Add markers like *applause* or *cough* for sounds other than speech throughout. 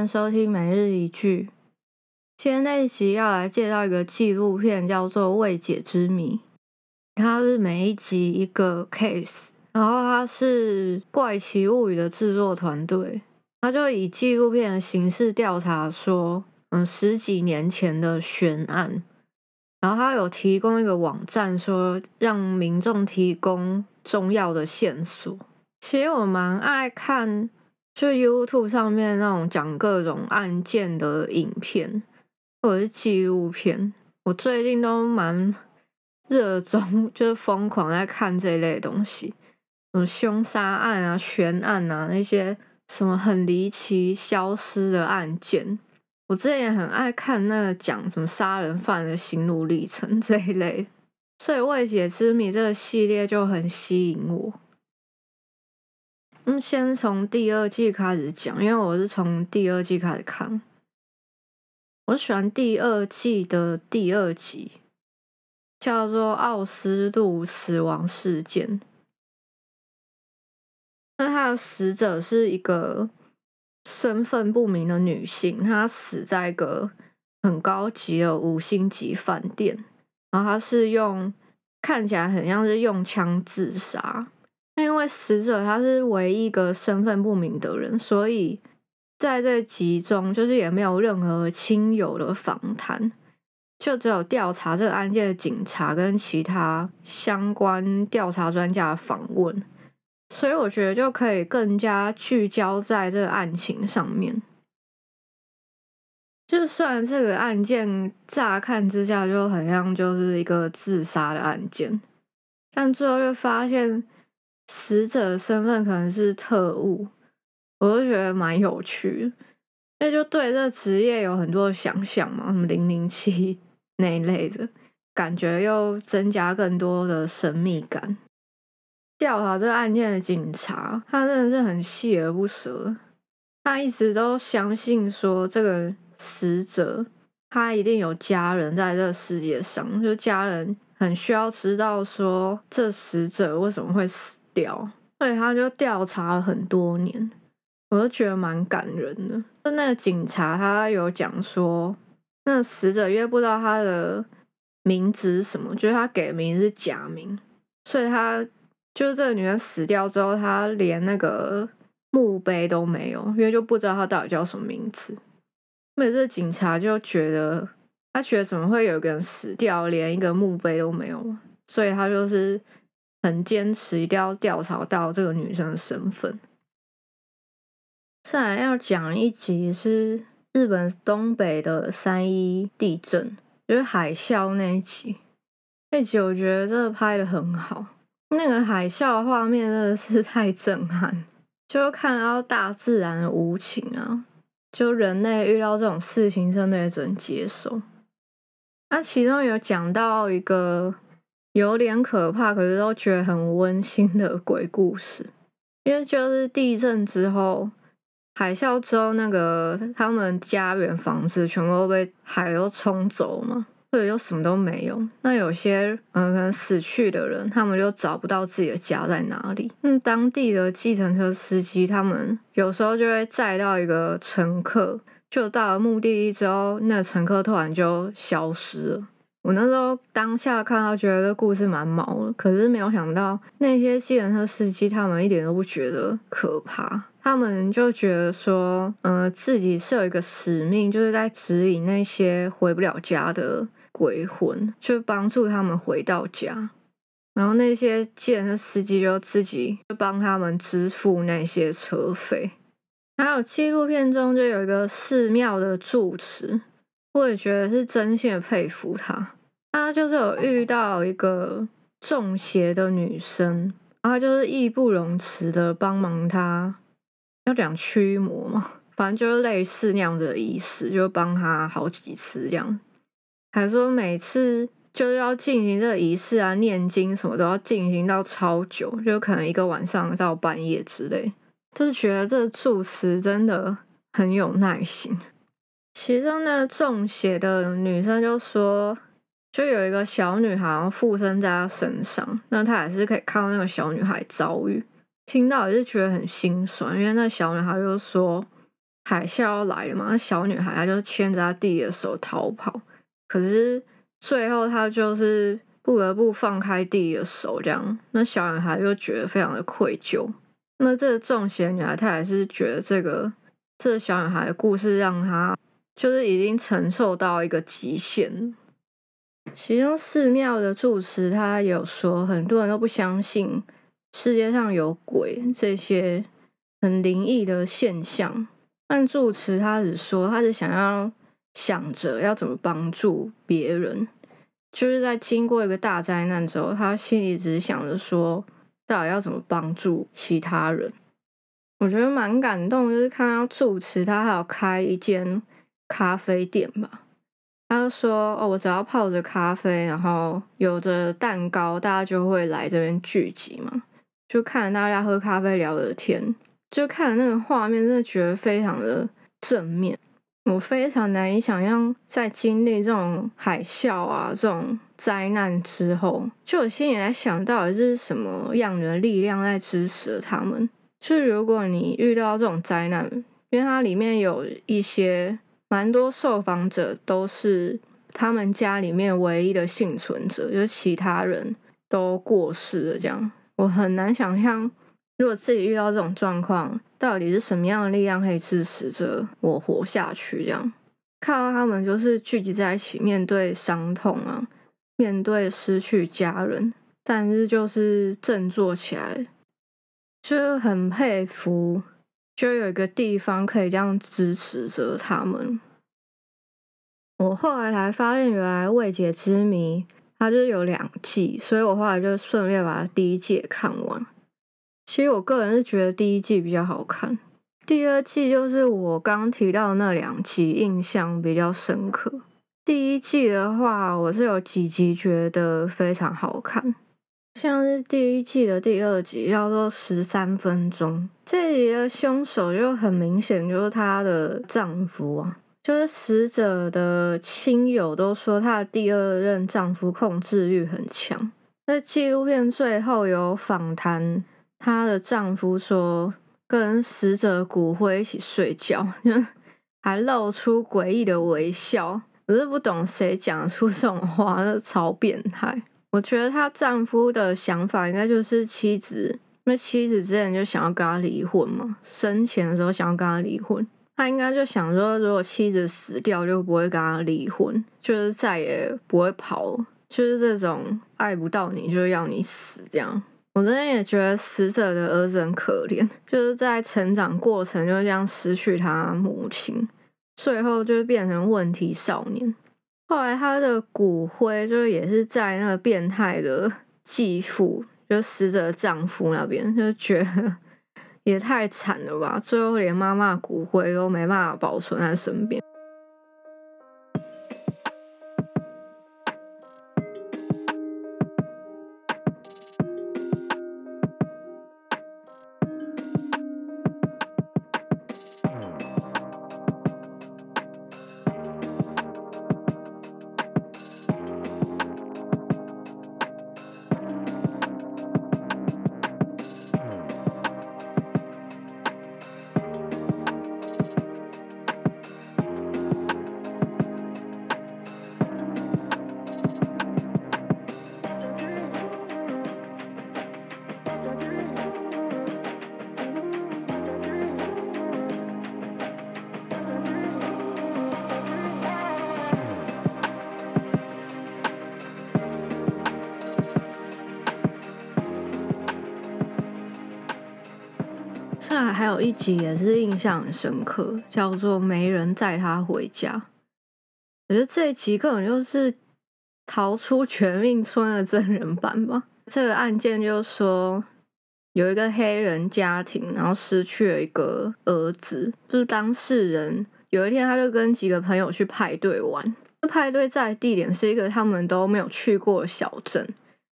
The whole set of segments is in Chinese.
迎收听每日一句。今天这一集要来介绍一个纪录片，叫做《未解之谜》。它是每一集一个 case，然后它是《怪奇物语》的制作团队，它就以纪录片的形式调查说，嗯，十几年前的悬案。然后他有提供一个网站，说让民众提供重要的线索。其实我蛮爱看，就 YouTube 上面那种讲各种案件的影片，或者是纪录片。我最近都蛮热衷，就是疯狂在看这一类东西，什么凶杀案啊、悬案啊，那些什么很离奇消失的案件。我之前也很爱看那个讲什么杀人犯的心路历程 *laughs* 这一类，所以《未解之谜》这个系列就很吸引我。嗯，先从第二季开始讲，因为我是从第二季开始看。我喜欢第二季的第二集，叫做《奥斯陆死亡事件》。那它的死者是一个。身份不明的女性，她死在一个很高级的五星级饭店，然后她是用看起来很像是用枪自杀。因为死者他是唯一一个身份不明的人，所以在这集中就是也没有任何亲友的访谈，就只有调查这个案件的警察跟其他相关调查专家的访问。所以我觉得就可以更加聚焦在这个案情上面。就算这个案件乍看之下就很像就是一个自杀的案件，但最后就发现死者的身份可能是特务，我就觉得蛮有趣的，因为就对这职业有很多想象嘛，什么零零七 *laughs* 那一类的，感觉又增加更多的神秘感。调查这个案件的警察，他真的是很锲而不舍。他一直都相信说，这个死者他一定有家人在这个世界上，就家人很需要知道说，这死者为什么会死掉，所以他就调查了很多年。我就觉得蛮感人的。就那个警察，他有讲说，那个死者因为不知道他的名字是什么，就是他给的名字是假名，所以他。就是这个女人死掉之后，他连那个墓碑都没有，因为就不知道他到底叫什么名字。每次警察就觉得，他觉得怎么会有一个人死掉，连一个墓碑都没有，所以他就是很坚持，一定要调查到这个女生的身份。再来要讲一集是日本东北的三一地震，就是海啸那一集。那集我觉得真的拍得很好。那个海啸画面真的是太震撼，就看到大自然的无情啊！就人类遇到这种事情，真的也只能接受。那其中有讲到一个有点可怕，可是都觉得很温馨的鬼故事，因为就是地震之后，海啸之后，那个他们家园房子全部都被海都冲走嘛。或者又什么都没有，那有些嗯，可能死去的人，他们就找不到自己的家在哪里。那，当地的计程车司机，他们有时候就会载到一个乘客，就到了目的地之后，那乘客突然就消失了。我那时候当下看到，觉得故事蛮毛的，可是没有想到那些计程车司机，他们一点都不觉得可怕。他们就觉得说，呃，自己是有一个使命，就是在指引那些回不了家的。鬼魂就帮助他们回到家，然后那些计程车司机就自己就帮他们支付那些车费。还有纪录片中就有一个寺庙的住持，我也觉得是真心的佩服他。他就是有遇到一个中邪的女生，然后就是义不容辞的帮忙他，要讲驱魔嘛，反正就是类似那样子的仪式，就帮他好几次这样。还说每次就是要进行这个仪式啊，念经什么都要进行到超久，就可能一个晚上到半夜之类。就是觉得这个住持真的很有耐心。其中那个中邪的女生就说，就有一个小女孩附身在她身上，那她还是可以看到那个小女孩遭遇，听到也是觉得很心酸，因为那小女孩就说。海啸要来了嘛，那小女孩她就牵着她弟弟的手逃跑，可是最后她就是不得不放开弟弟的手，这样，那小女孩就觉得非常的愧疚。那这个中邪女孩她还是觉得这个这个小女孩的故事让她就是已经承受到一个极限。其中寺庙的住持他有说，很多人都不相信世界上有鬼这些很灵异的现象。但住持他只说，他是想要想着要怎么帮助别人，就是在经过一个大灾难之后，他心里只想着说，到底要怎么帮助其他人。我觉得蛮感动，就是看到住持他还有开一间咖啡店吧。他就说：“哦，我只要泡着咖啡，然后有着蛋糕，大家就会来这边聚集嘛。就看着大家喝咖啡聊着天，就看着那个画面，真的觉得非常的正面。我非常难以想象，在经历这种海啸啊、这种灾难之后，就我心里在想到底是什么样的力量在支持他们。就是如果你遇到这种灾难，因为它里面有一些。”蛮多受访者都是他们家里面唯一的幸存者，就是其他人都过世了。这样，我很难想象，如果自己遇到这种状况，到底是什么样的力量可以支持着我活下去？这样，看到他们就是聚集在一起，面对伤痛啊，面对失去家人，但是就是振作起来，就很佩服。就有一个地方可以这样支持着他们。我后来才发现，原来《未解之谜》它就有两季，所以我后来就顺便把第一季也看完。其实我个人是觉得第一季比较好看，第二季就是我刚提到那两集印象比较深刻。第一季的话，我是有几集觉得非常好看。像是第一季的第二集叫做十三分钟，这一集的凶手就很明显就是她的丈夫啊，就是死者的亲友都说她的第二任丈夫控制欲很强。在纪录片最后有访谈她的丈夫说，跟死者骨灰一起睡觉，还露出诡异的微笑。我是不懂谁讲出这种话，那超变态。我觉得她丈夫的想法应该就是妻子，因为妻子之前就想要跟他离婚嘛，生前的时候想要跟他离婚，他应该就想说，如果妻子死掉，就不会跟他离婚，就是再也不会跑，就是这种爱不到你就要你死这样。我真的也觉得死者的儿子很可怜，就是在成长过程就这样失去他母亲，最后就变成问题少年。后来他的骨灰就是也是在那个变态的继父，就死者的丈夫那边，就觉得也太惨了吧，最后连妈妈骨灰都没办法保存在身边。有一集也是印象很深刻，叫做《没人载他回家》。我觉得这一集根本就是逃出全命村的真人版吧。这个案件就是说，有一个黑人家庭，然后失去了一个儿子。就是当事人有一天，他就跟几个朋友去派对玩。派对在地点是一个他们都没有去过的小镇，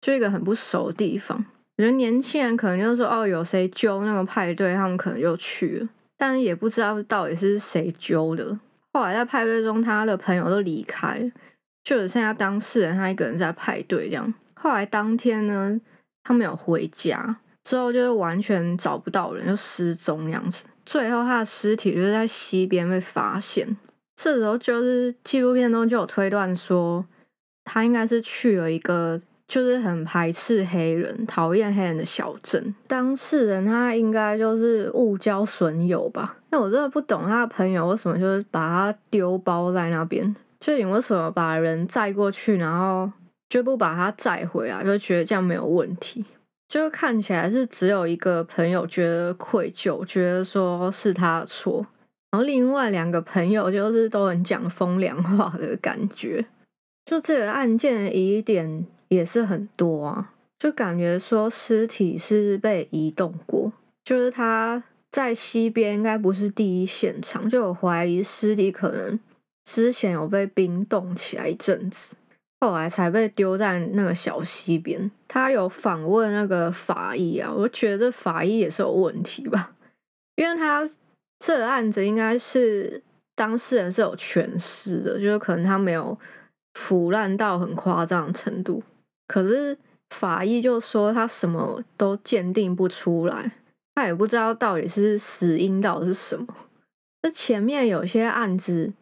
就一个很不熟的地方。我觉得年轻人可能就是说，哦，有谁揪那个派对，他们可能就去了，但是也不知道到底是谁揪的。后来在派对中，他的朋友都离开，就只剩下当事人他一个人在派对这样。后来当天呢，他没有回家，之后就是完全找不到人，就失踪这样子。最后他的尸体就是在溪边被发现。这时候就是纪录片中就有推断说，他应该是去了一个就是很排斥黑人、讨厌黑人的小镇。当事人他应该就是误交损友吧？那我真的不懂他的朋友为什么就是把他丢包在那边，就你为什么把人载过去，然后就不把他载回来，就觉得这样没有问题？就是看起来是只有一个朋友觉得愧疚，觉得说是他的错。然后另外两个朋友就是都很讲风凉话的感觉，就这个案件疑点也是很多啊，就感觉说尸体是被移动过，就是他在溪边应该不是第一现场，就有怀疑尸体可能之前有被冰冻起来一阵子，后来才被丢在那个小溪边。他有访问那个法医啊，我觉得这法医也是有问题吧，因为他。这案子应该是当事人是有权势的，就是可能他没有腐烂到很夸张的程度，可是法医就说他什么都鉴定不出来，他也不知道到底是死因到底是什么。就前面有些案子，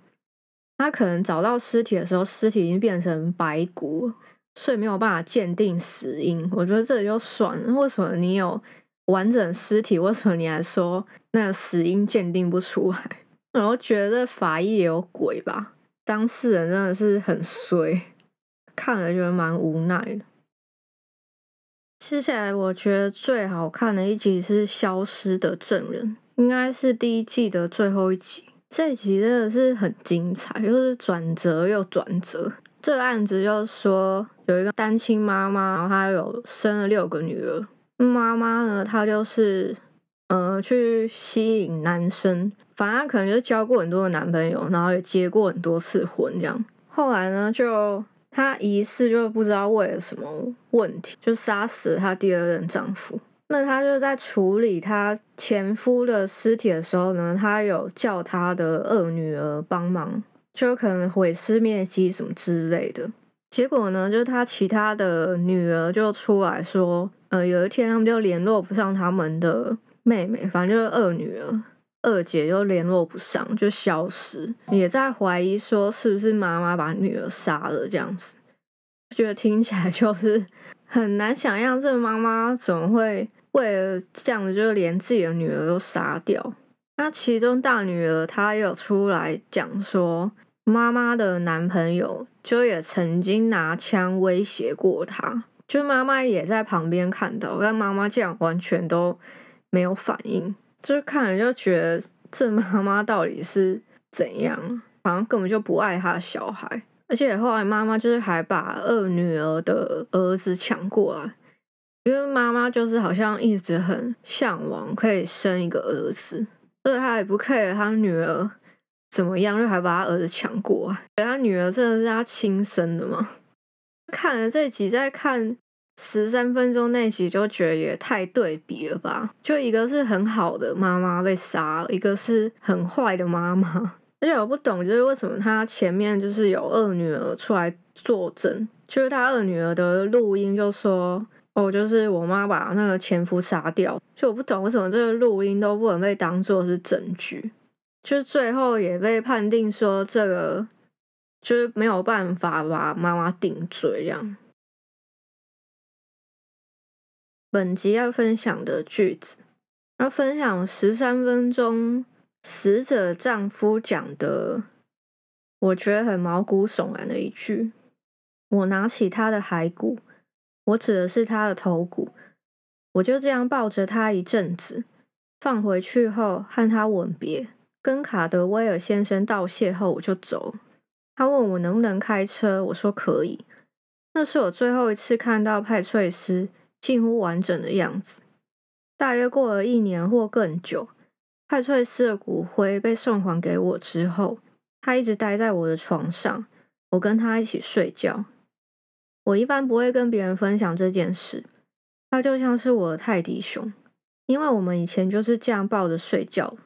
他可能找到尸体的时候，尸体已经变成白骨，所以没有办法鉴定死因。我觉得这就算了，为什么你有？完整尸体，为什么你还说那个死因鉴定不出来？*laughs* 然后觉得法医也有鬼吧？当事人真的是很衰，看了觉得蛮无奈的。接下来我觉得最好看的一集是《消失的证人》，应该是第一季的最后一集。这一集真的是很精彩，就是转折又转折。这个案子就是说有一个单亲妈妈，然后她有生了六个女儿。妈妈呢，她就是呃去吸引男生，反正她可能就交过很多的男朋友，然后也结过很多次婚这样。后来呢，就她疑似就不知道为了什么问题，就杀死了她第二任丈夫。那她就在处理她前夫的尸体的时候呢，她有叫她的二女儿帮忙，就可能毁尸灭迹什么之类的。结果呢，就是她其他的女儿就出来说。呃，有一天他们就联络不上他们的妹妹，反正就是二女儿、二姐又联络不上，就消失，也在怀疑说是不是妈妈把女儿杀了这样子。觉得听起来就是很难想象，这个妈妈怎么会为了这样子，就连自己的女儿都杀掉。那其中大女儿她有出来讲说，妈妈的男朋友就也曾经拿枪威胁过她。就妈妈也在旁边看到，但妈妈竟然完全都没有反应，就是看了就觉得这妈妈到底是怎样，好像根本就不爱她的小孩，而且后来妈妈就是还把二女儿的儿子抢过来，因为妈妈就是好像一直很向往可以生一个儿子，所以她也不 care 她女儿怎么样，就还把她儿子抢过来，觉得她女儿真的是她亲生的吗？*laughs* 看了这集，再看十三分钟那集，就觉得也太对比了吧？就一个是很好的妈妈被杀，一个是很坏的妈妈。而且我不懂，就是为什么他前面就是有二女儿出来作证，就是他二女儿的录音就说：“哦，就是我妈把那个前夫杀掉。”就我不懂为什么这个录音都不能被当做是证据，就是最后也被判定说这个。就是没有办法把妈妈定罪这样。本集要分享的句子，要分享十三分钟死者丈夫讲的，我觉得很毛骨悚然的一句。我拿起他的骸骨，我指的是他的头骨，我就这样抱着他一阵子，放回去后和他吻别，跟卡德威尔先生道谢后，我就走。他问我能不能开车，我说可以。那是我最后一次看到派翠丝近乎完整的样子。大约过了一年或更久，派翠丝的骨灰被送还给我之后，他一直待在我的床上，我跟他一起睡觉。我一般不会跟别人分享这件事，他就像是我的泰迪熊，因为我们以前就是这样抱着睡觉，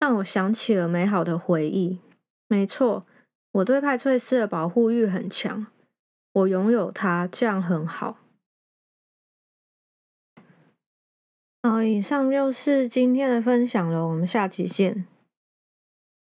让我想起了美好的回忆。没错。我对派翠丝的保护欲很强，我拥有它，这样很好。好，以上就是今天的分享了，我们下期见。